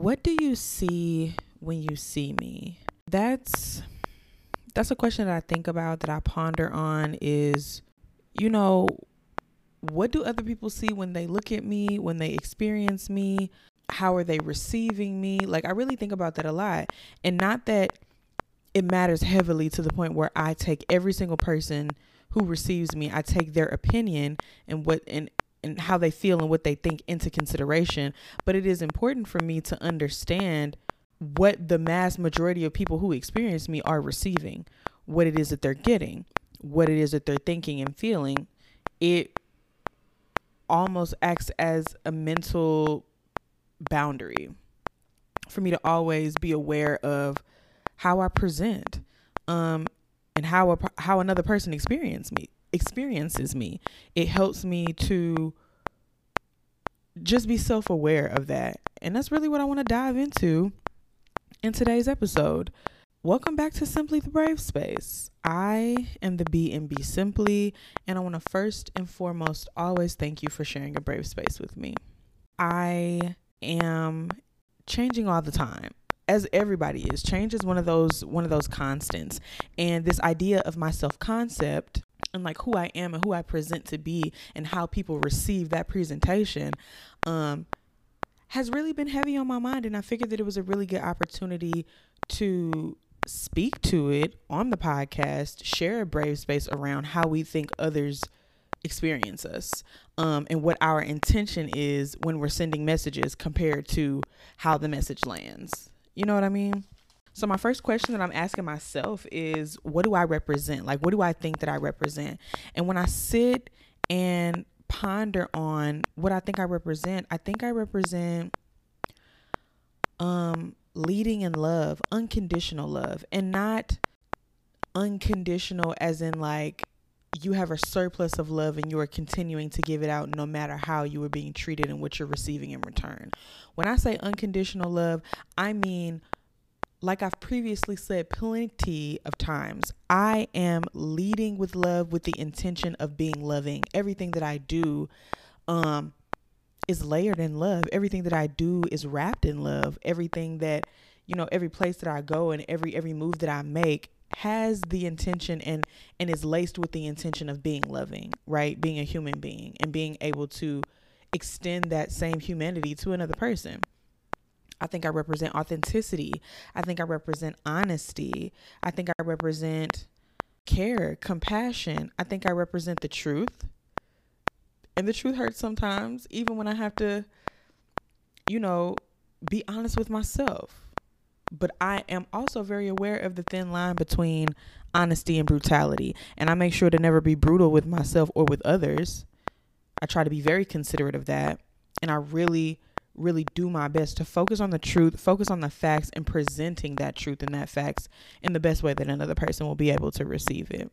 What do you see when you see me? That's that's a question that I think about that I ponder on is you know what do other people see when they look at me, when they experience me? How are they receiving me? Like I really think about that a lot. And not that it matters heavily to the point where I take every single person who receives me, I take their opinion and what and and how they feel and what they think into consideration. But it is important for me to understand what the mass majority of people who experience me are receiving, what it is that they're getting, what it is that they're thinking and feeling. It almost acts as a mental boundary for me to always be aware of how I present um and how a, how another person experience me experiences me. It helps me to just be self aware of that. And that's really what I want to dive into in today's episode. Welcome back to Simply the Brave Space. I am the B and B Simply, and I want to first and foremost always thank you for sharing a brave space with me. I am changing all the time as everybody is change is one of those one of those constants and this idea of my self concept and like who I am and who I present to be and how people receive that presentation um has really been heavy on my mind and I figured that it was a really good opportunity to speak to it on the podcast, share a brave space around how we think others experience us um, and what our intention is when we're sending messages compared to how the message lands. You know what I mean? So my first question that I'm asking myself is what do I represent? Like what do I think that I represent? And when I sit and ponder on what I think I represent, I think I represent um leading in love, unconditional love, and not unconditional as in like you have a surplus of love and you are continuing to give it out no matter how you are being treated and what you're receiving in return. When I say unconditional love, I mean like I've previously said plenty of times, I am leading with love with the intention of being loving. Everything that I do um is layered in love. Everything that I do is wrapped in love. Everything that, you know, every place that I go and every every move that I make has the intention and and is laced with the intention of being loving, right? Being a human being and being able to extend that same humanity to another person. I think I represent authenticity. I think I represent honesty. I think I represent care, compassion. I think I represent the truth. And the truth hurts sometimes, even when I have to, you know, be honest with myself. But I am also very aware of the thin line between honesty and brutality. And I make sure to never be brutal with myself or with others. I try to be very considerate of that. And I really really do my best to focus on the truth, focus on the facts, and presenting that truth and that facts in the best way that another person will be able to receive it.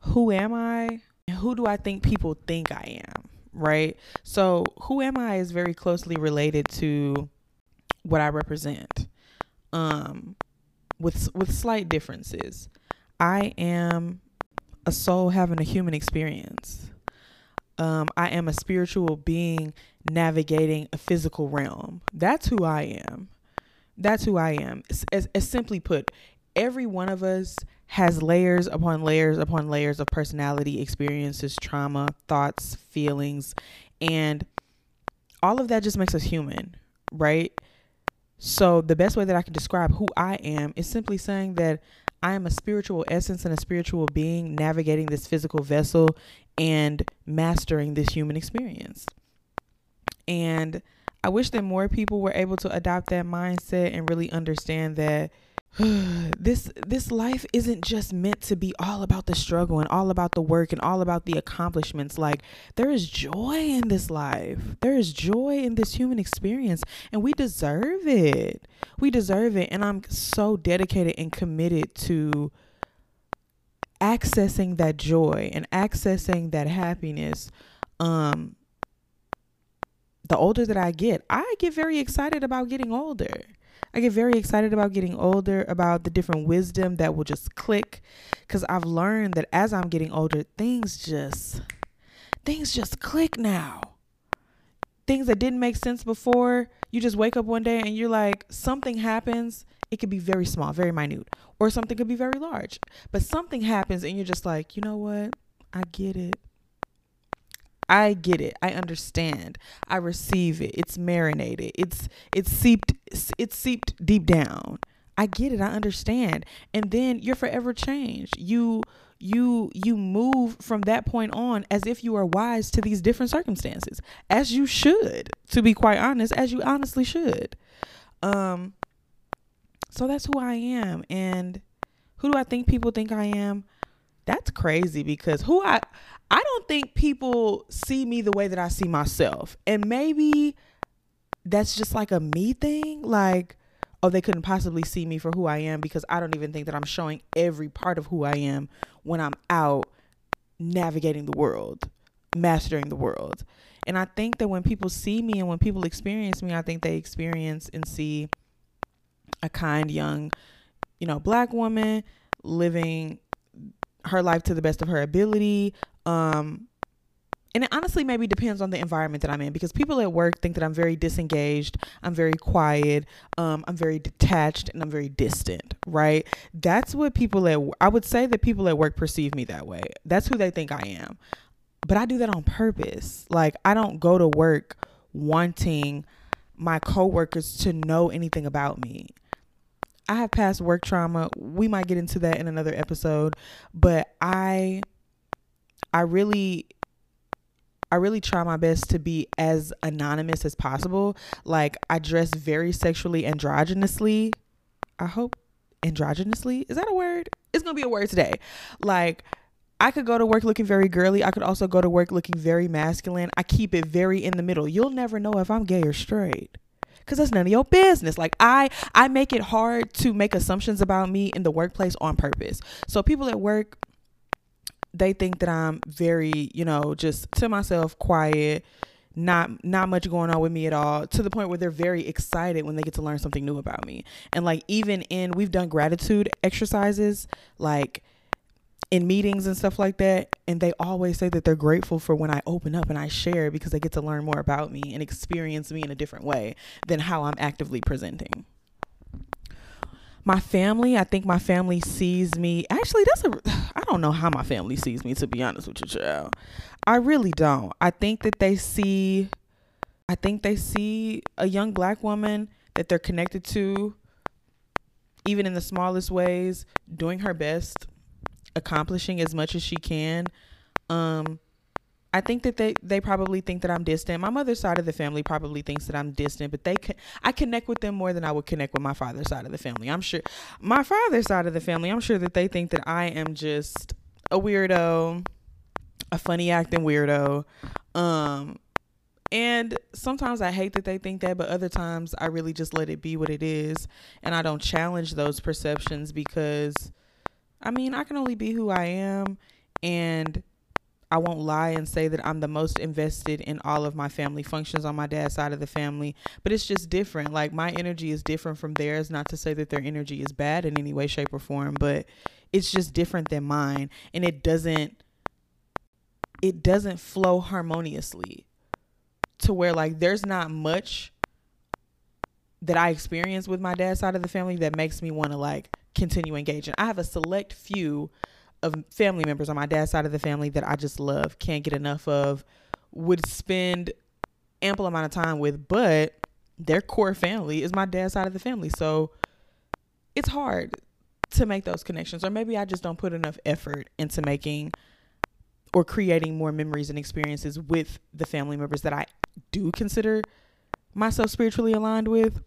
Who am I? Who do I think people think I am? Right? So, who am I is very closely related to what I represent. Um with with slight differences. I am a soul having a human experience. Um, I am a spiritual being navigating a physical realm. That's who I am. That's who I am. As, as simply put, every one of us has layers upon layers upon layers of personality, experiences, trauma, thoughts, feelings, and all of that just makes us human, right? So, the best way that I can describe who I am is simply saying that I am a spiritual essence and a spiritual being navigating this physical vessel and mastering this human experience. And I wish that more people were able to adopt that mindset and really understand that this this life isn't just meant to be all about the struggle and all about the work and all about the accomplishments. Like there is joy in this life. There is joy in this human experience and we deserve it. We deserve it and i'm so dedicated and committed to accessing that joy and accessing that happiness. Um the older that I get, I get very excited about getting older. I get very excited about getting older, about the different wisdom that will just click cuz I've learned that as I'm getting older, things just things just click now. Things that didn't make sense before, you just wake up one day and you're like, something happens. It could be very small, very minute, or something could be very large. But something happens and you're just like, you know what? I get it. I get it. I understand. I receive it. It's marinated. It's it's seeped it's seeped deep down. I get it. I understand. And then you're forever changed. You you you move from that point on as if you are wise to these different circumstances as you should to be quite honest as you honestly should um so that's who i am and who do i think people think i am that's crazy because who i i don't think people see me the way that i see myself and maybe that's just like a me thing like oh, they couldn't possibly see me for who I am because I don't even think that I'm showing every part of who I am when I'm out navigating the world, mastering the world. And I think that when people see me and when people experience me, I think they experience and see a kind young, you know, black woman living her life to the best of her ability, um, and it honestly maybe depends on the environment that I'm in because people at work think that I'm very disengaged, I'm very quiet, um, I'm very detached, and I'm very distant, right? That's what people at I would say that people at work perceive me that way. That's who they think I am. But I do that on purpose. Like I don't go to work wanting my coworkers to know anything about me. I have past work trauma. We might get into that in another episode, but I I really I really try my best to be as anonymous as possible. Like I dress very sexually androgynously. I hope androgynously is that a word? It's gonna be a word today. Like I could go to work looking very girly. I could also go to work looking very masculine. I keep it very in the middle. You'll never know if I'm gay or straight because that's none of your business like i i make it hard to make assumptions about me in the workplace on purpose so people at work they think that I'm very, you know, just to myself, quiet, not not much going on with me at all to the point where they're very excited when they get to learn something new about me. And like even in we've done gratitude exercises like in meetings and stuff like that and they always say that they're grateful for when I open up and I share because they get to learn more about me and experience me in a different way than how I'm actively presenting my family, I think my family sees me. Actually, that's a. I don't know how my family sees me, to be honest with you, child. I really don't. I think that they see. I think they see a young black woman that they're connected to, even in the smallest ways, doing her best, accomplishing as much as she can. Um, I think that they they probably think that I'm distant. My mother's side of the family probably thinks that I'm distant, but they I connect with them more than I would connect with my father's side of the family. I'm sure my father's side of the family, I'm sure that they think that I am just a weirdo, a funny acting weirdo. Um and sometimes I hate that they think that, but other times I really just let it be what it is and I don't challenge those perceptions because I mean, I can only be who I am and I won't lie and say that I'm the most invested in all of my family functions on my dad's side of the family, but it's just different. Like my energy is different from theirs, not to say that their energy is bad in any way shape or form, but it's just different than mine and it doesn't it doesn't flow harmoniously to where like there's not much that I experience with my dad's side of the family that makes me want to like continue engaging. I have a select few of family members on my dad's side of the family that I just love, can't get enough of, would spend ample amount of time with, but their core family is my dad's side of the family. So it's hard to make those connections or maybe I just don't put enough effort into making or creating more memories and experiences with the family members that I do consider myself spiritually aligned with.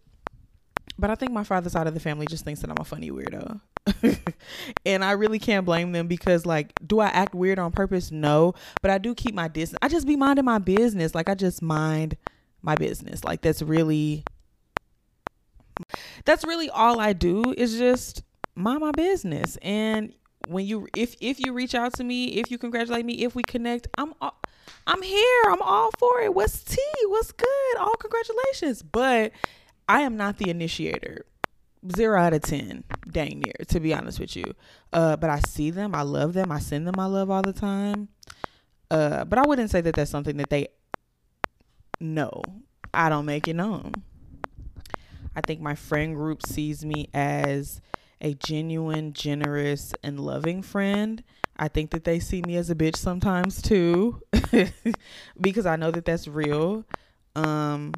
But I think my father's side of the family just thinks that I'm a funny weirdo. and I really can't blame them because like do I act weird on purpose? No, but I do keep my distance. I just be minding my business. Like I just mind my business. Like that's really that's really all I do is just mind my business. And when you if if you reach out to me, if you congratulate me, if we connect, I'm all, I'm here. I'm all for it. What's tea? What's good? All congratulations. But I am not the initiator zero out of ten, dang near, to be honest with you. Uh, but I see them, I love them, I send them my love all the time. Uh, but I wouldn't say that that's something that they know. I don't make it known. I think my friend group sees me as a genuine, generous, and loving friend. I think that they see me as a bitch sometimes too, because I know that that's real. Um,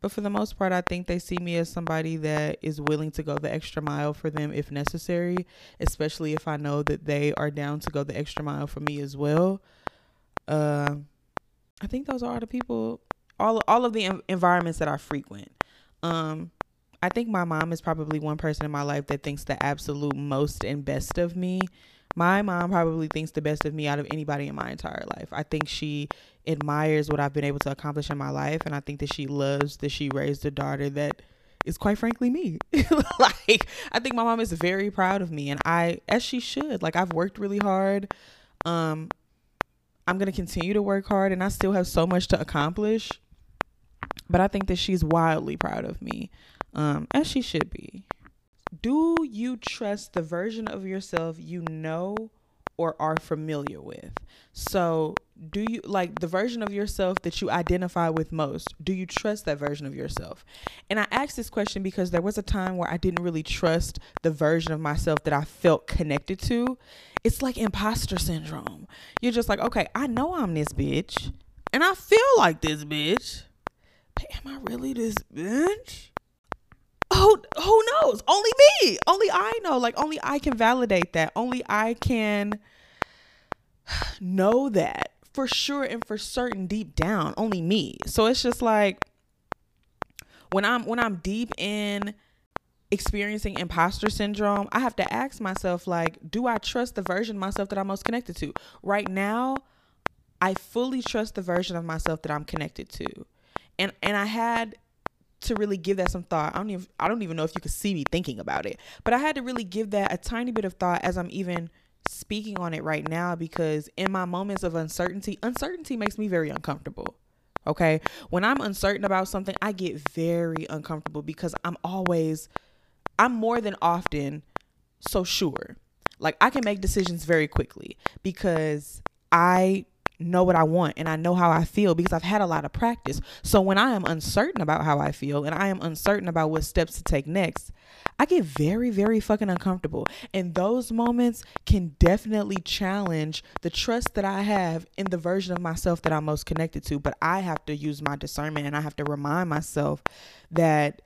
but for the most part, I think they see me as somebody that is willing to go the extra mile for them if necessary, especially if I know that they are down to go the extra mile for me as well. Uh, I think those are all the people, all all of the environments that I frequent. Um, I think my mom is probably one person in my life that thinks the absolute most and best of me. My mom probably thinks the best of me out of anybody in my entire life. I think she admires what I've been able to accomplish in my life, and I think that she loves that she raised a daughter that is quite frankly me. like I think my mom is very proud of me and I as she should. Like I've worked really hard. Um I'm going to continue to work hard and I still have so much to accomplish. But I think that she's wildly proud of me, um, as she should be. Do you trust the version of yourself you know or are familiar with? So, do you like the version of yourself that you identify with most? Do you trust that version of yourself? And I asked this question because there was a time where I didn't really trust the version of myself that I felt connected to. It's like imposter syndrome. You're just like, okay, I know I'm this bitch and I feel like this bitch. But am I really this bitch? Who who knows? Only me. Only I know. Like only I can validate that. Only I can know that for sure and for certain deep down. Only me. So it's just like when I'm when I'm deep in experiencing imposter syndrome, I have to ask myself like, do I trust the version of myself that I'm most connected to? Right now, I fully trust the version of myself that I'm connected to. And and I had to really give that some thought. I don't even I don't even know if you could see me thinking about it. But I had to really give that a tiny bit of thought as I'm even speaking on it right now because in my moments of uncertainty, uncertainty makes me very uncomfortable. Okay? When I'm uncertain about something, I get very uncomfortable because I'm always I'm more than often so sure. Like I can make decisions very quickly because I know what I want and I know how I feel because I've had a lot of practice. So when I am uncertain about how I feel and I am uncertain about what steps to take next, I get very, very fucking uncomfortable. And those moments can definitely challenge the trust that I have in the version of myself that I'm most connected to. But I have to use my discernment and I have to remind myself that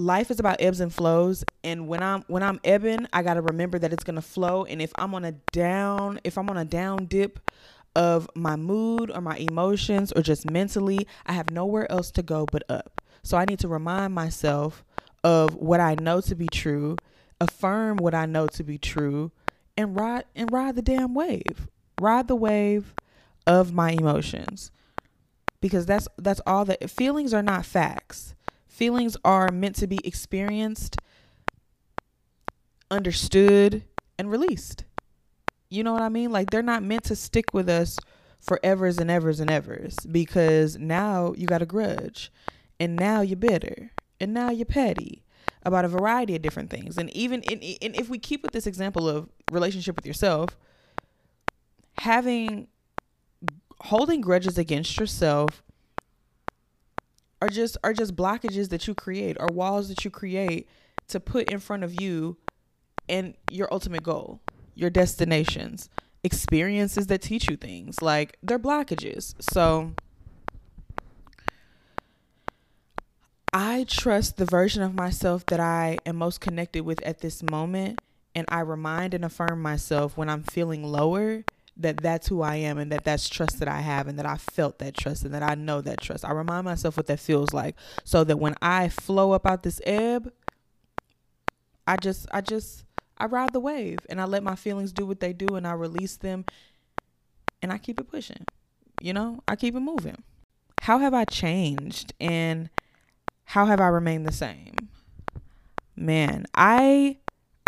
life is about ebbs and flows and when i'm when i'm ebbing i got to remember that it's to flow and if i'm on a down if i'm on a down dip of my mood or my emotions or just mentally i have nowhere else to go but up. So i need to remind myself of what i know to be true affirm what i know to be true and ride and ride the damn wave. Ride the wave of my emotions. Because that's that's all that feelings are not facts Feelings are meant to be experienced, understood, and released. You know what I mean? Like they're not meant to stick with us for evers and evers and evers because now you got a grudge and now you're bitter and now you're petty about a variety of different things. And even in, in if we keep with this example of relationship with yourself, having holding grudges against yourself are just are just blockages that you create or walls that you create to put in front of you and your ultimate goal, your destinations, experiences that teach you things. Like they're blockages. So I trust the version of myself that I am most connected with at this moment and I remind and affirm myself when I'm feeling lower that that's who I am and that that's trust that I have and that I felt that trust and that I know that trust. I remind myself what that feels like so that when I flow up out this ebb, I just I just I ride the wave and I let my feelings do what they do and I release them and I keep it pushing. You know, I keep it moving. How have I changed and how have I remained the same? Man, I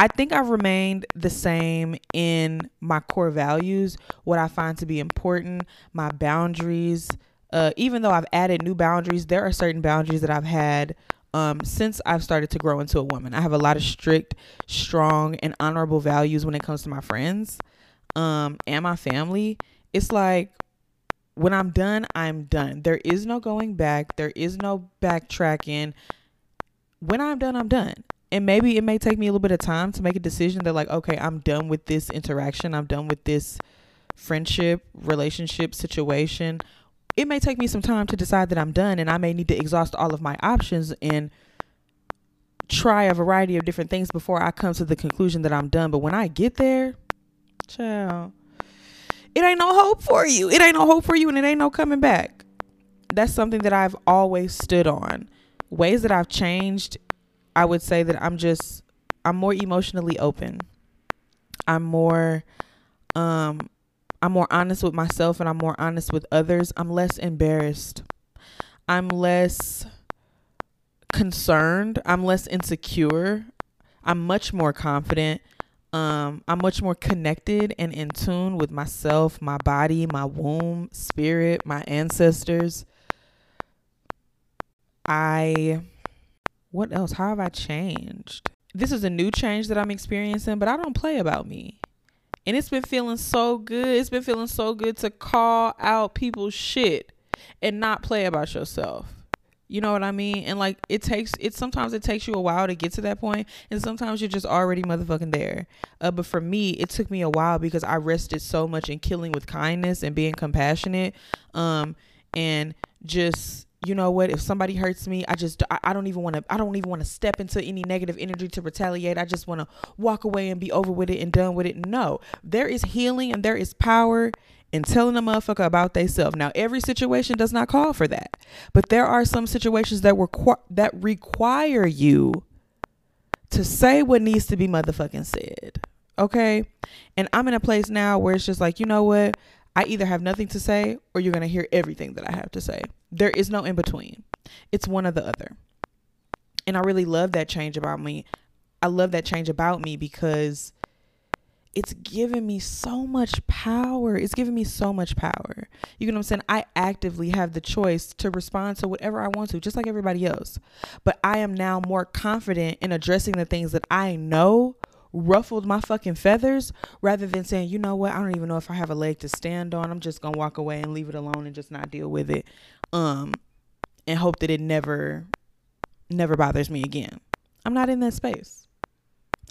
I think I've remained the same in my core values, what I find to be important, my boundaries. Uh, even though I've added new boundaries, there are certain boundaries that I've had um, since I've started to grow into a woman. I have a lot of strict, strong, and honorable values when it comes to my friends um, and my family. It's like when I'm done, I'm done. There is no going back, there is no backtracking when I'm done, I'm done. And maybe it may take me a little bit of time to make a decision that, like, okay, I'm done with this interaction. I'm done with this friendship, relationship, situation. It may take me some time to decide that I'm done, and I may need to exhaust all of my options and try a variety of different things before I come to the conclusion that I'm done. But when I get there, child, it ain't no hope for you. It ain't no hope for you, and it ain't no coming back. That's something that I've always stood on. Ways that I've changed I would say that I'm just I'm more emotionally open. I'm more um I'm more honest with myself and I'm more honest with others. I'm less embarrassed. I'm less concerned. I'm less insecure. I'm much more confident. Um, I'm much more connected and in tune with myself, my body, my womb, spirit, my ancestors. I what else? How have I changed? This is a new change that I'm experiencing, but I don't play about me. And it's been feeling so good. It's been feeling so good to call out people's shit and not play about yourself. You know what I mean? And like it takes it sometimes it takes you a while to get to that point and sometimes you're just already motherfucking there. Uh, but for me, it took me a while because I rested so much in killing with kindness and being compassionate um and just you know what if somebody hurts me i just i, I don't even want to i don't even want to step into any negative energy to retaliate. I just want to walk away and be over with it and done with it. No there is healing and there is power in telling a motherfucker about themselves now every situation does not call for that but there are some situations that require that require you to say what needs to be motherfucking said okay? And i'm in a place now where it's just like you know what? I either have nothing to say or you're to hear everything that I have to say. There is no in between. It's one or the other. And I really love that change about me. I love that change about me because it's given me so much power. It's given me so much power. You know what I'm saying? I actively have the choice to respond to whatever I want to, just like everybody else. But I am now more confident in addressing the things that I know ruffled my fucking feathers rather than saying, you know what, I don't even know if I have a leg to stand on. I'm just gonna walk away and leave it alone and just not deal with it. Um and hope that it never never bothers me again. I'm not in that space.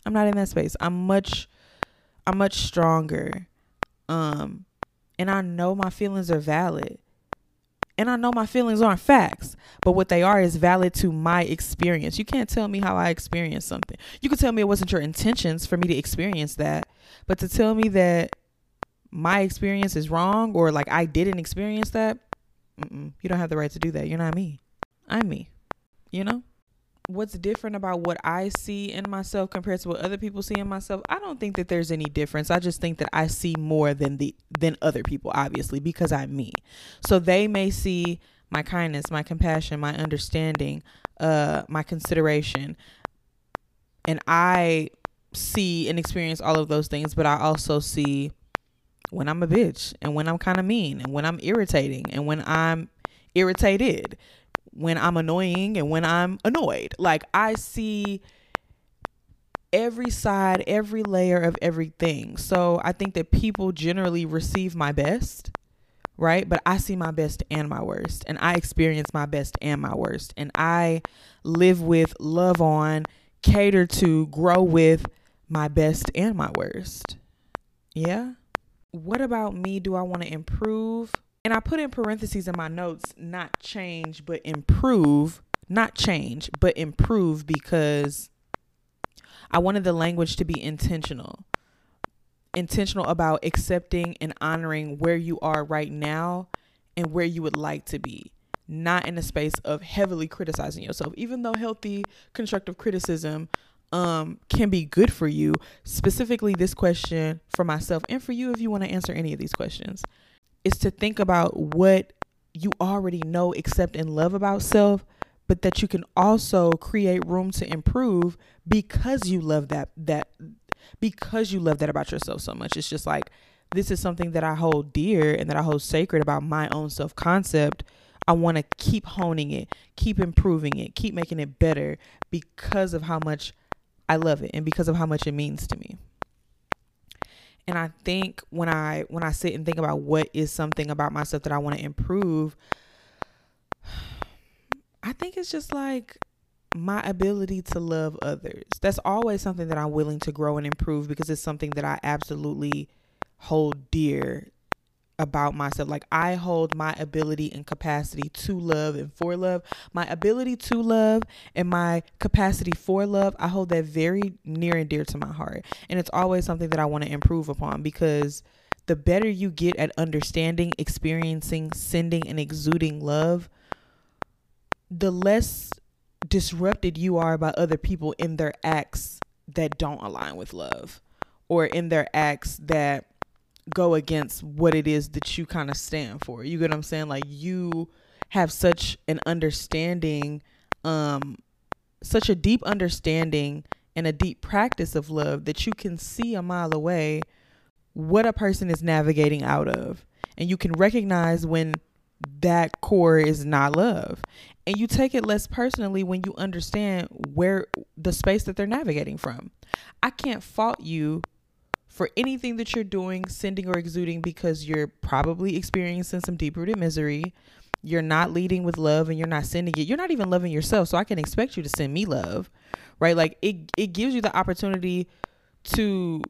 I'm not in that space. I'm much I'm much stronger. Um and I know my feelings are valid. And I know my feelings aren't facts, but what they are is valid to my experience. You can't tell me how I experienced something. You could tell me it wasn't your intentions for me to experience that, but to tell me that my experience is wrong or like I didn't experience that, you don't have the right to do that. You're not me. I'm me. You know? What's different about what I see in myself compared to what other people see in myself, I don't think that there's any difference. I just think that I see more than the than other people obviously because I'm me. So they may see my kindness, my compassion, my understanding, uh my consideration. And I see and experience all of those things, but I also see when I'm a bitch and when I'm kind of mean and when I'm irritating and when I'm irritated when I'm annoying and when I'm annoyed. Like I see every side, every layer of everything. So I think that people generally receive my best, right? But I see my best and my worst, and I experience my best and my worst, and I live with, love on, cater to, grow with my best and my worst. Yeah. What about me do I want to improve? And I put in parentheses in my notes, not change, but improve. Not change, but improve because I wanted the language to be intentional. Intentional about accepting and honoring where you are right now and where you would like to be. Not in a space of heavily criticizing yourself, even though healthy constructive criticism um, can be good for you. Specifically, this question for myself and for you if you want to answer any of these questions is to think about what you already know, accept, and love about self, but that you can also create room to improve because you love that that because you love that about yourself so much. It's just like this is something that I hold dear and that I hold sacred about my own self concept. I want to keep honing it, keep improving it, keep making it better because of how much I love it and because of how much it means to me and i think when i when i sit and think about what is something about myself that i want to improve i think it's just like my ability to love others. That's always something that I'm willing to grow and improve because it's something that I absolutely hold dear about myself. Like I hold my ability and capacity to love and for love, my ability to love and my capacity for love, I hold that very near and dear to my heart. And it's always something that I want to improve upon because the better you get at understanding, experiencing, sending and exuding love, the less disrupted you are by other people in their acts that don't align with love or in their acts that go against what it is that you kind of stand for. You get what I'm saying? Like you have such an understanding, um, such a deep understanding and a deep practice of love that you can see a mile away what a person is navigating out of. And you can recognize when that core is not love. And you take it less personally when you understand where the space that they're navigating from. I can't fault you for anything that you're doing, sending or exuding because you're probably experiencing some deep rooted misery. You're not leading with love and you're not sending it. You're not even loving yourself. So I can expect you to send me love. Right? Like it it gives you the opportunity to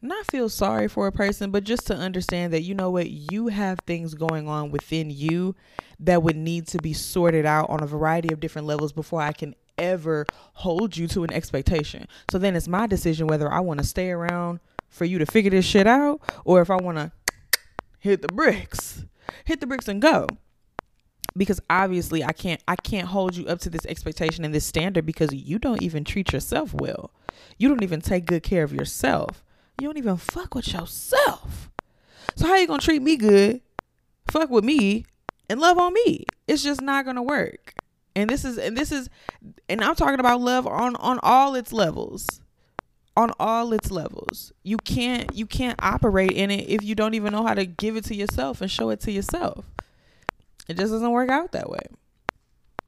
not feel sorry for a person, but just to understand that you know what, you have things going on within you that would need to be sorted out on a variety of different levels before I can ever hold you to an expectation. So then it's my decision whether I want to stay around for you to figure this shit out or if I want to hit the bricks. Hit the bricks and go. Because obviously I can't I can't hold you up to this expectation and this standard because you don't even treat yourself well. You don't even take good care of yourself. You don't even fuck with yourself. So how you going to treat me good? Fuck with me and love on me. It's just not going to work and this is and this is and i'm talking about love on on all its levels. On all its levels. You can't you can't operate in it if you don't even know how to give it to yourself and show it to yourself. It just doesn't work out that way